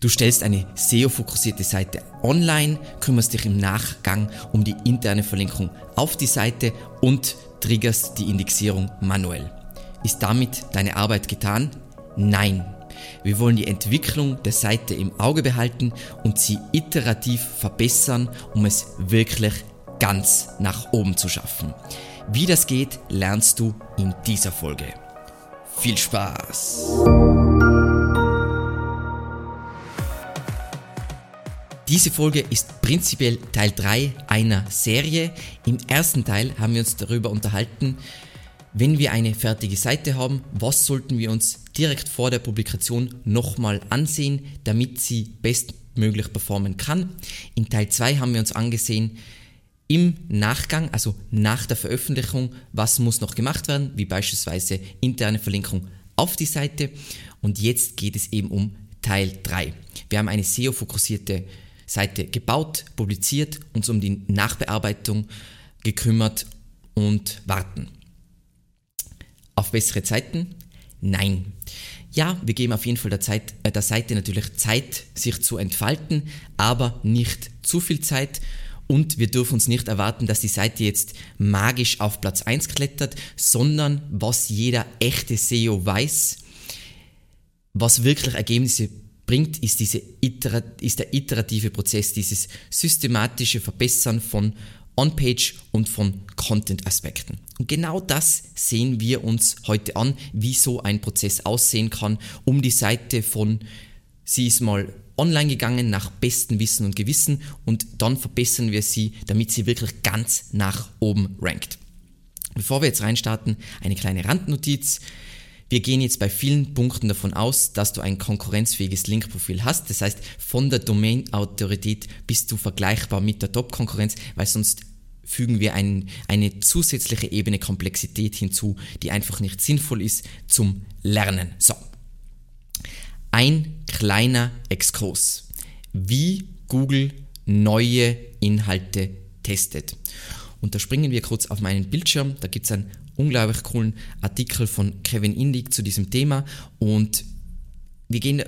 Du stellst eine SEO-fokussierte Seite online, kümmerst dich im Nachgang um die interne Verlinkung auf die Seite und triggerst die Indexierung manuell. Ist damit deine Arbeit getan? Nein. Wir wollen die Entwicklung der Seite im Auge behalten und sie iterativ verbessern, um es wirklich ganz nach oben zu schaffen. Wie das geht, lernst du in dieser Folge. Viel Spaß! Diese Folge ist prinzipiell Teil 3 einer Serie. Im ersten Teil haben wir uns darüber unterhalten, wenn wir eine fertige Seite haben, was sollten wir uns direkt vor der Publikation nochmal ansehen, damit sie bestmöglich performen kann. In Teil 2 haben wir uns angesehen, im Nachgang, also nach der Veröffentlichung, was muss noch gemacht werden, wie beispielsweise interne Verlinkung auf die Seite. Und jetzt geht es eben um Teil 3. Wir haben eine SEO-fokussierte Seite gebaut, publiziert, uns um die Nachbearbeitung gekümmert und warten. Auf bessere Zeiten? Nein. Ja, wir geben auf jeden Fall der, Zeit, äh, der Seite natürlich Zeit, sich zu entfalten, aber nicht zu viel Zeit. Und wir dürfen uns nicht erwarten, dass die Seite jetzt magisch auf Platz 1 klettert, sondern was jeder echte SEO weiß, was wirklich Ergebnisse bringt, ist, diese ist der iterative Prozess, dieses systematische Verbessern von On-Page und von Content-Aspekten. Und genau das sehen wir uns heute an, wie so ein Prozess aussehen kann, um die Seite von, sie ist mal online gegangen nach bestem Wissen und Gewissen und dann verbessern wir sie, damit sie wirklich ganz nach oben rankt. Bevor wir jetzt reinstarten, eine kleine Randnotiz. Wir gehen jetzt bei vielen Punkten davon aus, dass du ein konkurrenzfähiges Linkprofil hast. Das heißt, von der Domain-Autorität bist du vergleichbar mit der Top-Konkurrenz, weil sonst fügen wir ein, eine zusätzliche Ebene Komplexität hinzu, die einfach nicht sinnvoll ist zum Lernen. So. Ein kleiner Exkurs. Wie Google neue Inhalte testet. Und da springen wir kurz auf meinen Bildschirm. Da gibt es ein unglaublich coolen Artikel von Kevin Indig zu diesem Thema und wir gehen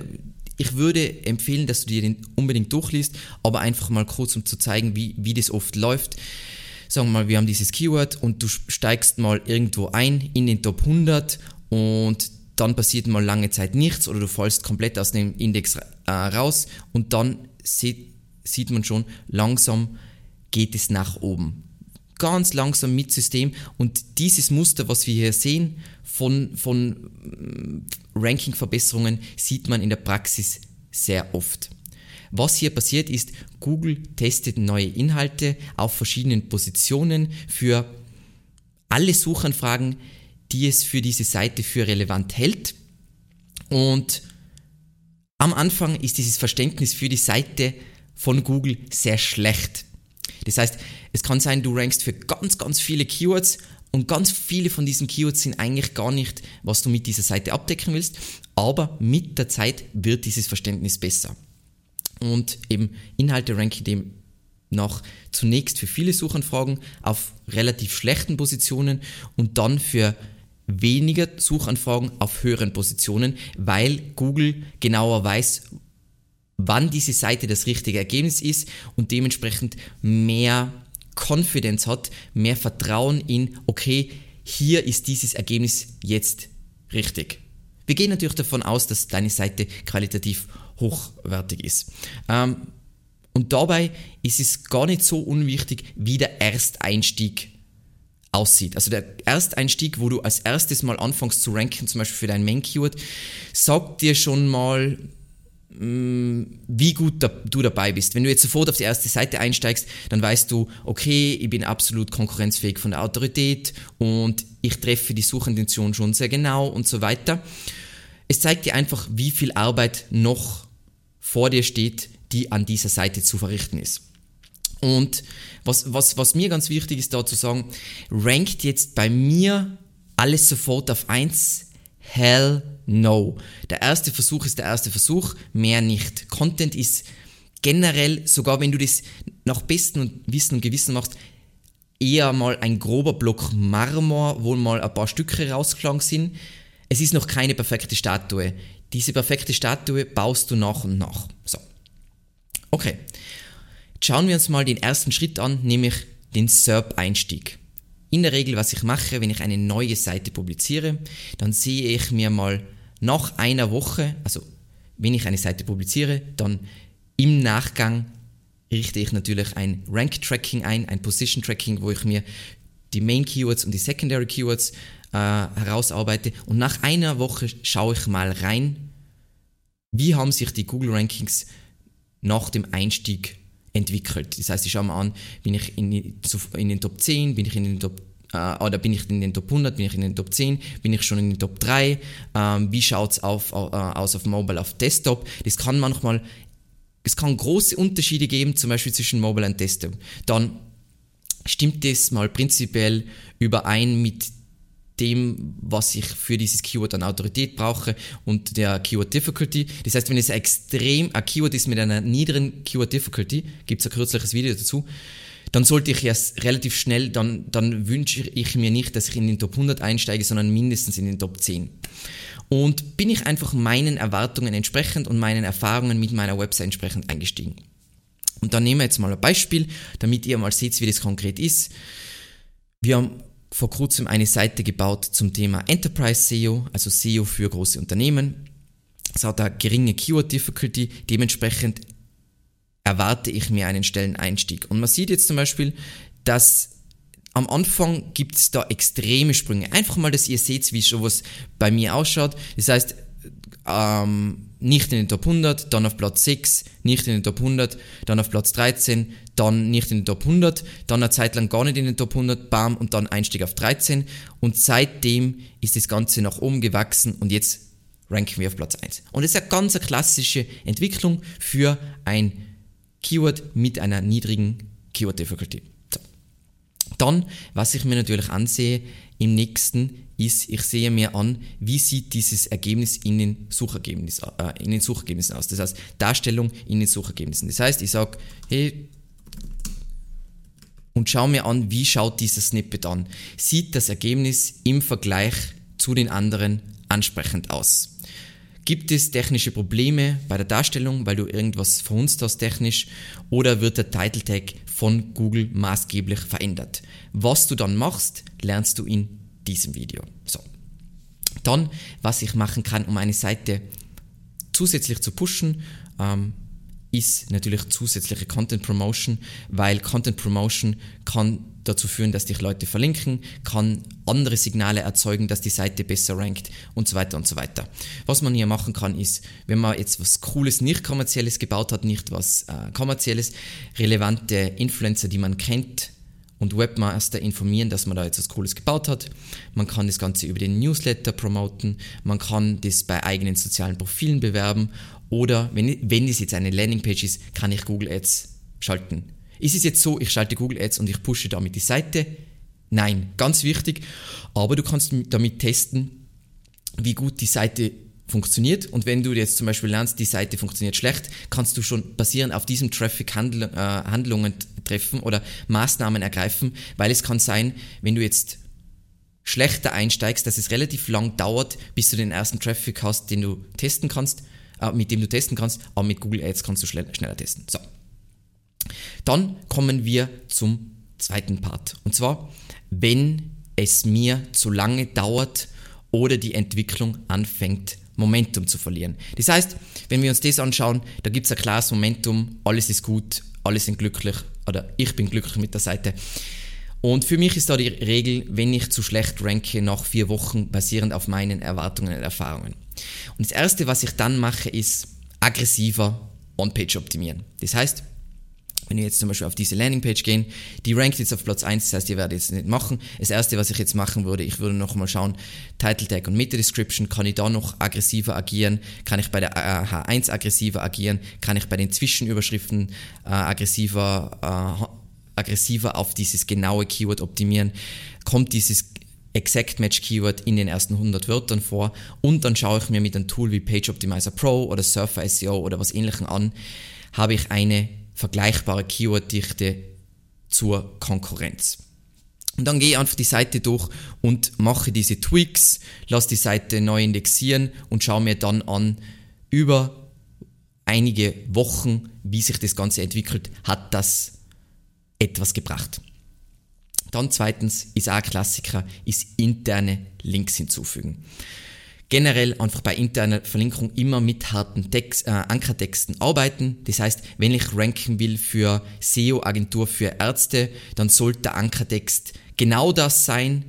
ich würde empfehlen, dass du dir den unbedingt durchliest, aber einfach mal kurz, um zu zeigen, wie, wie das oft läuft. Sagen wir mal, wir haben dieses Keyword und du steigst mal irgendwo ein in den Top 100 und dann passiert mal lange Zeit nichts oder du fallst komplett aus dem Index äh, raus und dann sieht, sieht man schon, langsam geht es nach oben ganz langsam mit System und dieses Muster, was wir hier sehen von, von mm, Ranking-Verbesserungen, sieht man in der Praxis sehr oft. Was hier passiert ist, Google testet neue Inhalte auf verschiedenen Positionen für alle Suchanfragen, die es für diese Seite für relevant hält. Und am Anfang ist dieses Verständnis für die Seite von Google sehr schlecht. Das heißt, es kann sein, du rankst für ganz, ganz viele Keywords und ganz viele von diesen Keywords sind eigentlich gar nicht, was du mit dieser Seite abdecken willst, aber mit der Zeit wird dieses Verständnis besser. Und eben Inhalte ranken dem nach zunächst für viele Suchanfragen auf relativ schlechten Positionen und dann für weniger Suchanfragen auf höheren Positionen, weil Google genauer weiß, wann diese Seite das richtige Ergebnis ist und dementsprechend mehr Confidence hat, mehr Vertrauen in, okay, hier ist dieses Ergebnis jetzt richtig. Wir gehen natürlich davon aus, dass deine Seite qualitativ hochwertig ist. Ähm, und dabei ist es gar nicht so unwichtig, wie der Ersteinstieg aussieht. Also der Ersteinstieg, wo du als erstes mal anfängst zu ranken, zum Beispiel für dein Main Keyword, sagt dir schon mal, wie gut du dabei bist. Wenn du jetzt sofort auf die erste Seite einsteigst, dann weißt du, okay, ich bin absolut konkurrenzfähig von der Autorität und ich treffe die Suchintention schon sehr genau und so weiter. Es zeigt dir einfach, wie viel Arbeit noch vor dir steht, die an dieser Seite zu verrichten ist. Und was, was, was mir ganz wichtig ist da zu sagen, rankt jetzt bei mir alles sofort auf 1? Hell no. Der erste Versuch ist der erste Versuch, mehr nicht. Content ist generell, sogar wenn du das nach bestem Wissen und Gewissen machst, eher mal ein grober Block Marmor, wo mal ein paar Stücke rausgeschlagen sind. Es ist noch keine perfekte Statue. diese perfekte Statue baust du nach und nach. So. Okay. Schauen wir uns mal den ersten Schritt an, nämlich den SERP-Einstieg. In der Regel, was ich mache, wenn ich eine neue Seite publiziere, dann sehe ich mir mal nach einer Woche, also wenn ich eine Seite publiziere, dann im Nachgang richte ich natürlich ein Rank-Tracking ein, ein Position-Tracking, wo ich mir die Main-Keywords und die Secondary Keywords äh, herausarbeite. Und nach einer Woche schaue ich mal rein, wie haben sich die Google Rankings nach dem Einstieg entwickelt. Das heißt, ich schaue mal an, bin ich in, in den Top 10, bin ich in den Top äh, oder bin ich in den Top 100, bin ich in den Top 10, bin ich schon in den Top 3, ähm, wie schaut es auf, äh, aus auf Mobile, auf Desktop. Das kann manchmal, es kann große Unterschiede geben, zum Beispiel zwischen Mobile und Desktop. Dann stimmt das mal prinzipiell überein mit dem, was ich für dieses Keyword an Autorität brauche und der Keyword Difficulty. Das heißt, wenn es extrem ein Keyword ist mit einer niedrigen Keyword Difficulty, gibt es ein kürzliches Video dazu, dann sollte ich erst relativ schnell, dann, dann wünsche ich mir nicht, dass ich in den Top 100 einsteige, sondern mindestens in den Top 10. Und bin ich einfach meinen Erwartungen entsprechend und meinen Erfahrungen mit meiner Website entsprechend eingestiegen. Und dann nehmen wir jetzt mal ein Beispiel, damit ihr mal seht, wie das konkret ist. Wir haben vor kurzem eine Seite gebaut zum Thema Enterprise SEO, also SEO für große Unternehmen. Es hat eine geringe Keyword Difficulty, dementsprechend erwarte ich mir einen Stelleneinstieg. Und man sieht jetzt zum Beispiel, dass am Anfang gibt es da extreme Sprünge. Einfach mal, dass ihr seht, wie sowas bei mir ausschaut. Das heißt, ähm, nicht in den Top 100, dann auf Platz 6, nicht in den Top 100, dann auf Platz 13, dann nicht in den Top 100, dann eine Zeit lang gar nicht in den Top 100, bam, und dann Einstieg auf 13. Und seitdem ist das Ganze nach oben gewachsen und jetzt ranken wir auf Platz 1. Und das ist eine ganz klassische Entwicklung für ein Keyword mit einer niedrigen Keyword Difficulty. So. Dann, was ich mir natürlich ansehe im nächsten, ist, ich sehe mir an, wie sieht dieses Ergebnis in den, Suchergebnis, äh, in den Suchergebnissen aus. Das heißt, Darstellung in den Suchergebnissen. Das heißt, ich sage, hey, und schau mir an, wie schaut dieses Snippet an. Sieht das Ergebnis im Vergleich zu den anderen ansprechend aus? Gibt es technische Probleme bei der Darstellung, weil du irgendwas verhunzt hast technisch oder wird der Title Tag von Google maßgeblich verändert? Was du dann machst, lernst du in diesem Video. So. Dann, was ich machen kann, um eine Seite zusätzlich zu pushen, ähm, ist natürlich zusätzliche Content Promotion, weil Content Promotion kann dazu führen, dass dich Leute verlinken, kann andere Signale erzeugen, dass die Seite besser rankt und so weiter und so weiter. Was man hier machen kann, ist, wenn man jetzt was Cooles, nicht kommerzielles gebaut hat, nicht was äh, kommerzielles, relevante Influencer, die man kennt, und Webmaster informieren, dass man da jetzt was Cooles gebaut hat. Man kann das Ganze über den Newsletter promoten, man kann das bei eigenen sozialen Profilen bewerben oder wenn, wenn es jetzt eine Landingpage ist, kann ich Google Ads schalten. Ist es jetzt so, ich schalte Google Ads und ich pushe damit die Seite? Nein, ganz wichtig. Aber du kannst damit testen, wie gut die Seite funktioniert. Und wenn du jetzt zum Beispiel lernst, die Seite funktioniert schlecht, kannst du schon basierend auf diesem Traffic Handl äh, Handlungen treffen oder Maßnahmen ergreifen, weil es kann sein, wenn du jetzt schlechter einsteigst, dass es relativ lang dauert, bis du den ersten Traffic hast, den du testen kannst, äh, mit dem du testen kannst, aber mit Google Ads kannst du schneller testen. So. Dann kommen wir zum zweiten Part. Und zwar, wenn es mir zu lange dauert oder die Entwicklung anfängt, Momentum zu verlieren. Das heißt, wenn wir uns das anschauen, da gibt es ein klares Momentum, alles ist gut, alle sind glücklich oder ich bin glücklich mit der Seite. Und für mich ist da die Regel, wenn ich zu schlecht ranke nach vier Wochen, basierend auf meinen Erwartungen und Erfahrungen. Und das Erste, was ich dann mache, ist aggressiver On-Page optimieren. Das heißt, wenn ihr jetzt zum Beispiel auf diese Landingpage gehen, die rankt jetzt auf Platz 1, das heißt, ihr werdet jetzt nicht machen. Das erste, was ich jetzt machen würde, ich würde noch mal schauen, Title Tag und Meta Description, kann ich da noch aggressiver agieren? Kann ich bei der H1 aggressiver agieren? Kann ich bei den Zwischenüberschriften äh, aggressiver, äh, aggressiver auf dieses genaue Keyword optimieren? Kommt dieses Exact Match Keyword in den ersten 100 Wörtern vor und dann schaue ich mir mit einem Tool wie Page Optimizer Pro oder Surfer SEO oder was ähnlichem an, habe ich eine vergleichbare Keyworddichte zur Konkurrenz. Und dann gehe ich einfach die Seite durch und mache diese Tweaks, lasse die Seite neu indexieren und schaue mir dann an, über einige Wochen, wie sich das Ganze entwickelt, hat das etwas gebracht. Dann zweitens ist auch ein Klassiker, ist interne Links hinzufügen generell einfach bei interner Verlinkung immer mit harten Text, äh, Ankertexten arbeiten. Das heißt, wenn ich ranken will für SEO-Agentur für Ärzte, dann sollte der Ankertext genau das sein,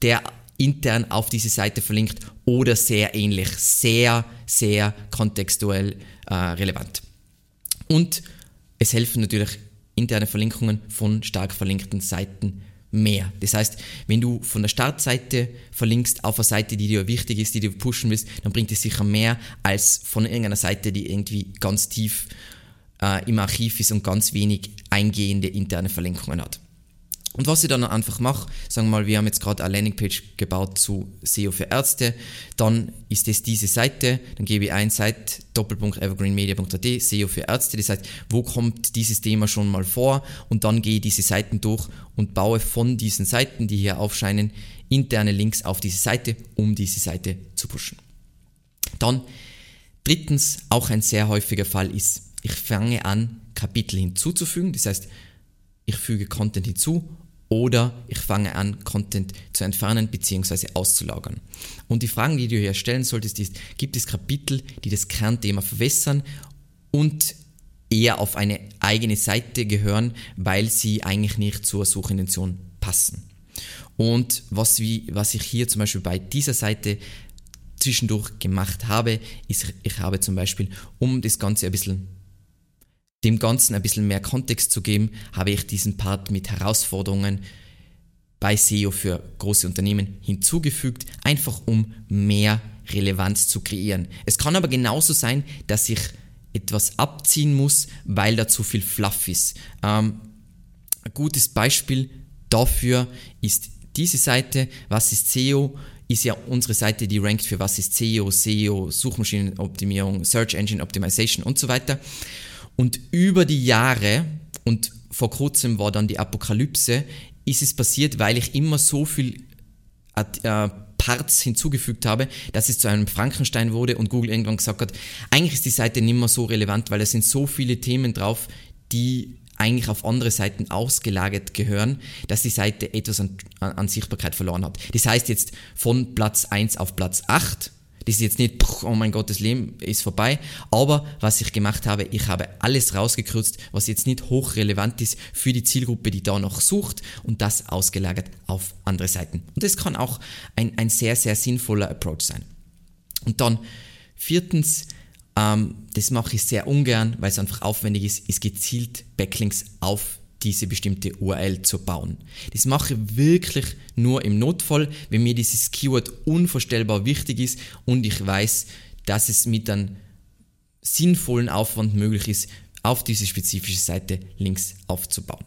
der intern auf diese Seite verlinkt oder sehr ähnlich, sehr, sehr kontextuell äh, relevant. Und es helfen natürlich interne Verlinkungen von stark verlinkten Seiten mehr. Das heißt, wenn du von der Startseite verlinkst auf eine Seite, die dir wichtig ist, die du pushen willst, dann bringt es sicher mehr als von irgendeiner Seite, die irgendwie ganz tief äh, im Archiv ist und ganz wenig eingehende interne Verlinkungen hat. Und was ich dann einfach mache, sagen wir mal, wir haben jetzt gerade eine Landingpage gebaut zu SEO für Ärzte, dann ist es diese Seite, dann gebe ich ein Site Doppelpunkt evergreenmedia.at SEO für Ärzte, das heißt, wo kommt dieses Thema schon mal vor und dann gehe ich diese Seiten durch und baue von diesen Seiten, die hier aufscheinen, interne Links auf diese Seite, um diese Seite zu pushen. Dann drittens, auch ein sehr häufiger Fall ist, ich fange an, Kapitel hinzuzufügen, das heißt, ich füge Content hinzu oder ich fange an, Content zu entfernen bzw. auszulagern. Und die Fragen, die du hier stellen solltest, ist, gibt es Kapitel, die das Kernthema verwässern und eher auf eine eigene Seite gehören, weil sie eigentlich nicht zur Suchintention passen. Und was, wie, was ich hier zum Beispiel bei dieser Seite zwischendurch gemacht habe, ist, ich habe zum Beispiel, um das Ganze ein bisschen dem Ganzen ein bisschen mehr Kontext zu geben, habe ich diesen Part mit Herausforderungen bei SEO für große Unternehmen hinzugefügt, einfach um mehr Relevanz zu kreieren. Es kann aber genauso sein, dass ich etwas abziehen muss, weil da zu viel Fluff ist. Ähm, ein gutes Beispiel dafür ist diese Seite, was ist SEO, ist ja unsere Seite, die rankt für was ist SEO, SEO, Suchmaschinenoptimierung, Search Engine Optimization und so weiter. Und über die Jahre, und vor kurzem war dann die Apokalypse, ist es passiert, weil ich immer so viel äh, Parts hinzugefügt habe, dass es zu einem Frankenstein wurde und Google irgendwann gesagt hat, eigentlich ist die Seite nicht mehr so relevant, weil es sind so viele Themen drauf, die eigentlich auf andere Seiten ausgelagert gehören, dass die Seite etwas an, an Sichtbarkeit verloren hat. Das heißt jetzt von Platz 1 auf Platz 8 das ist jetzt nicht, oh mein Gott, das Leben ist vorbei. Aber was ich gemacht habe, ich habe alles rausgekürzt, was jetzt nicht hochrelevant ist für die Zielgruppe, die da noch sucht und das ausgelagert auf andere Seiten. Und das kann auch ein, ein sehr, sehr sinnvoller Approach sein. Und dann viertens, ähm, das mache ich sehr ungern, weil es einfach aufwendig ist, ist gezielt Backlinks auf diese bestimmte URL zu bauen. Das mache ich wirklich nur im Notfall, wenn mir dieses Keyword unvorstellbar wichtig ist und ich weiß, dass es mit einem sinnvollen Aufwand möglich ist, auf diese spezifische Seite Links aufzubauen.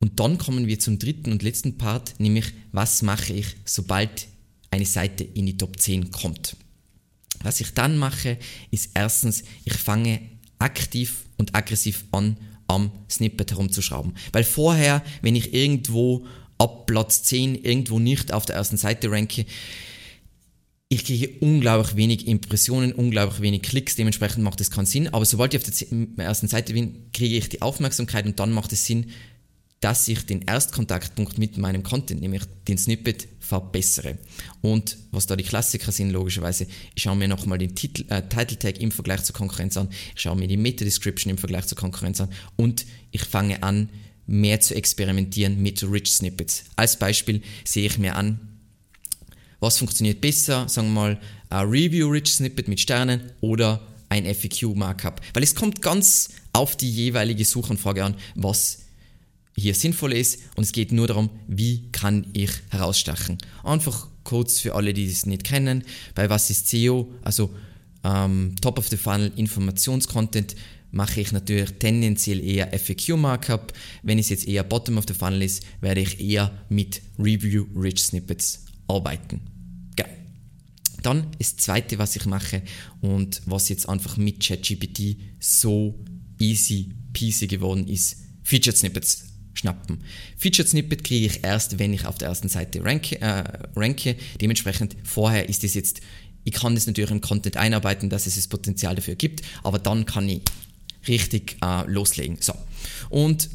Und dann kommen wir zum dritten und letzten Part, nämlich was mache ich, sobald eine Seite in die Top 10 kommt. Was ich dann mache, ist erstens, ich fange aktiv und aggressiv an, am Snippet herumzuschrauben. Weil vorher, wenn ich irgendwo ab Platz 10 irgendwo nicht auf der ersten Seite ranke, ich kriege unglaublich wenig Impressionen, unglaublich wenig Klicks, dementsprechend macht das keinen Sinn. Aber sobald ich auf der ersten Seite bin, kriege ich die Aufmerksamkeit und dann macht es Sinn, dass ich den Erstkontaktpunkt mit meinem Content, nämlich den Snippet, verbessere. Und was da die Klassiker sind, logischerweise, ich schaue mir nochmal den Titel, äh, Title Tag im Vergleich zur Konkurrenz an, ich schaue mir die Meta Description im Vergleich zur Konkurrenz an und ich fange an, mehr zu experimentieren mit Rich Snippets. Als Beispiel sehe ich mir an, was funktioniert besser, sagen wir mal, ein Review Rich Snippet mit Sternen oder ein FAQ Markup. Weil es kommt ganz auf die jeweilige Suchanfrage an, was hier sinnvoll ist und es geht nur darum, wie kann ich herausstechen. Einfach kurz für alle, die es nicht kennen, bei was ist SEO, also ähm, Top of the Funnel Informationscontent mache ich natürlich tendenziell eher FAQ Markup. Wenn es jetzt eher Bottom of the Funnel ist, werde ich eher mit Review Rich Snippets arbeiten. Geil. Dann das zweite, was ich mache und was jetzt einfach mit ChatGPT so easy peasy geworden ist, Featured Snippets schnappen. Featured Snippet kriege ich erst, wenn ich auf der ersten Seite ranke. Äh, ranke. Dementsprechend vorher ist es jetzt, ich kann das natürlich im Content einarbeiten, dass es das Potenzial dafür gibt, aber dann kann ich richtig äh, loslegen. So. Und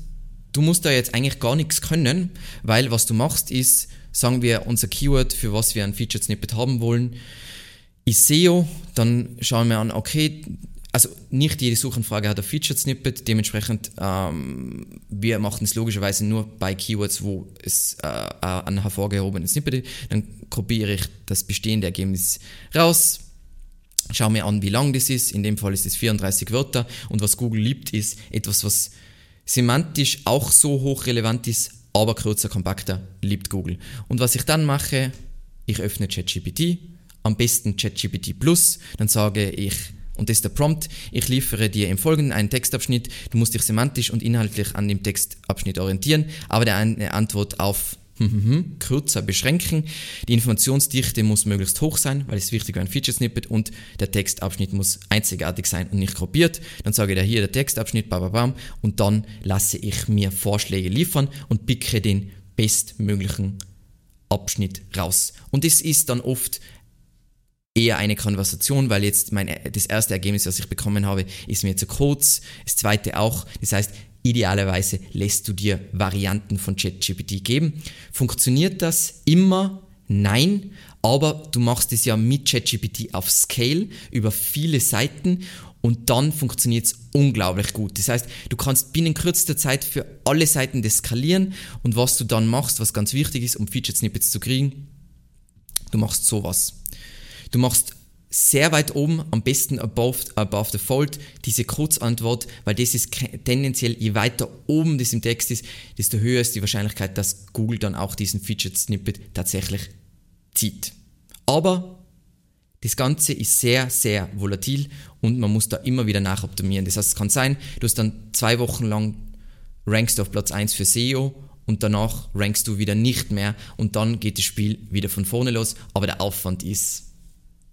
du musst da jetzt eigentlich gar nichts können, weil was du machst ist, sagen wir unser Keyword, für was wir ein Featured Snippet haben wollen, ist SEO, dann schauen wir an, okay, also nicht jede Suchanfrage hat ein Featured Snippet, dementsprechend ähm, wir machen es logischerweise nur bei Keywords, wo es äh, ein hervorgehobenes Snippet ist. Dann kopiere ich das bestehende Ergebnis raus, schaue mir an, wie lang das ist. In dem Fall ist es 34 Wörter und was Google liebt, ist etwas, was semantisch auch so hochrelevant ist, aber kürzer, kompakter, liebt Google. Und was ich dann mache, ich öffne ChatGPT, am besten ChatGPT Plus, dann sage ich, und das ist der Prompt. Ich liefere dir im Folgenden einen Textabschnitt. Du musst dich semantisch und inhaltlich an dem Textabschnitt orientieren, aber eine Antwort auf kürzer beschränken. Die Informationsdichte muss möglichst hoch sein, weil es wichtig für ein Feature Snippet und der Textabschnitt muss einzigartig sein und nicht kopiert. Dann sage ich da hier der Textabschnitt, bam, und dann lasse ich mir Vorschläge liefern und picke den bestmöglichen Abschnitt raus. Und das ist dann oft eher eine Konversation, weil jetzt mein, das erste Ergebnis, was ich bekommen habe, ist mir zu kurz. Das zweite auch. Das heißt, idealerweise lässt du dir Varianten von ChatGPT geben. Funktioniert das immer? Nein, aber du machst es ja mit ChatGPT auf Scale über viele Seiten und dann funktioniert es unglaublich gut. Das heißt, du kannst binnen kürzester Zeit für alle Seiten das skalieren und was du dann machst, was ganz wichtig ist, um Featured Snippets zu kriegen, du machst sowas. Du machst sehr weit oben, am besten above, above the fold, diese Kurzantwort, weil das ist tendenziell, je weiter oben das im Text ist, desto höher ist die Wahrscheinlichkeit, dass Google dann auch diesen Featured Snippet tatsächlich zieht. Aber das Ganze ist sehr, sehr volatil und man muss da immer wieder nachoptimieren. Das heißt, es kann sein, du hast dann zwei Wochen lang rankst du auf Platz 1 für SEO und danach rankst du wieder nicht mehr und dann geht das Spiel wieder von vorne los, aber der Aufwand ist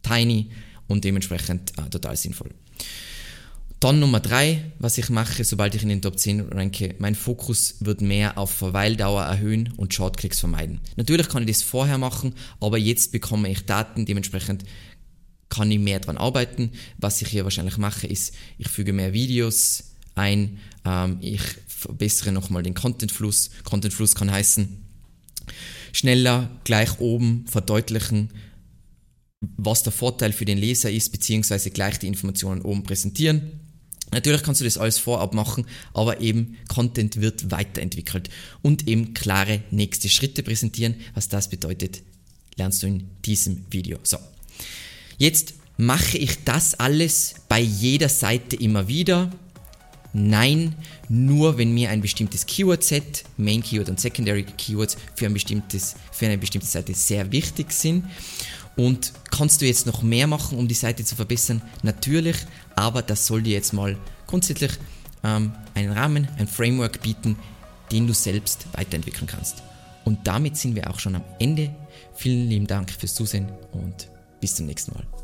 tiny und dementsprechend äh, total sinnvoll. Dann Nummer drei, was ich mache, sobald ich in den Top 10 ranke, mein Fokus wird mehr auf Verweildauer erhöhen und Shortclicks vermeiden. Natürlich kann ich das vorher machen, aber jetzt bekomme ich Daten, dementsprechend kann ich mehr daran arbeiten. Was ich hier wahrscheinlich mache, ist, ich füge mehr Videos ein, ähm, ich verbessere nochmal den Contentfluss. Contentfluss kann heißen, schneller, gleich oben, verdeutlichen, was der Vorteil für den Leser ist, beziehungsweise gleich die Informationen oben präsentieren. Natürlich kannst du das alles vorab machen, aber eben Content wird weiterentwickelt und eben klare nächste Schritte präsentieren. Was das bedeutet, lernst du in diesem Video. So, jetzt mache ich das alles bei jeder Seite immer wieder. Nein, nur wenn mir ein bestimmtes Keyword-Set, Main Keyword und Secondary Keywords für, ein für eine bestimmte Seite sehr wichtig sind. Und kannst du jetzt noch mehr machen, um die Seite zu verbessern? Natürlich, aber das soll dir jetzt mal grundsätzlich ähm, einen Rahmen, ein Framework bieten, den du selbst weiterentwickeln kannst. Und damit sind wir auch schon am Ende. Vielen lieben Dank fürs Zusehen und bis zum nächsten Mal.